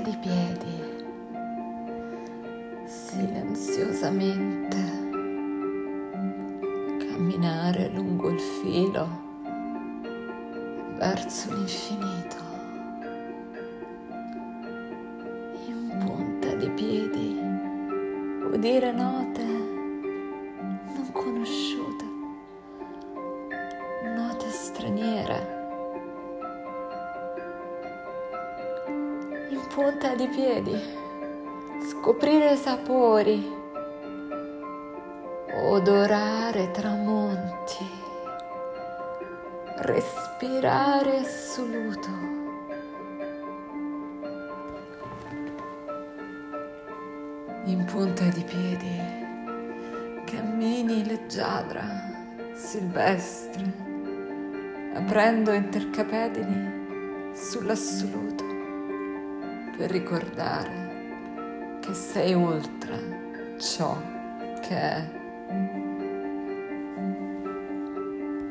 di piedi, silenziosamente, camminare lungo il filo. Verso l'infinito, in punta di piedi, udire note non conosciute, note straniere. In punta di piedi, scoprire sapori, odorare tramonti, respirare assoluto. In punta di piedi, cammini leggiadra, silvestre, aprendo intercapedini sull'assoluto per ricordare che sei oltre ciò che è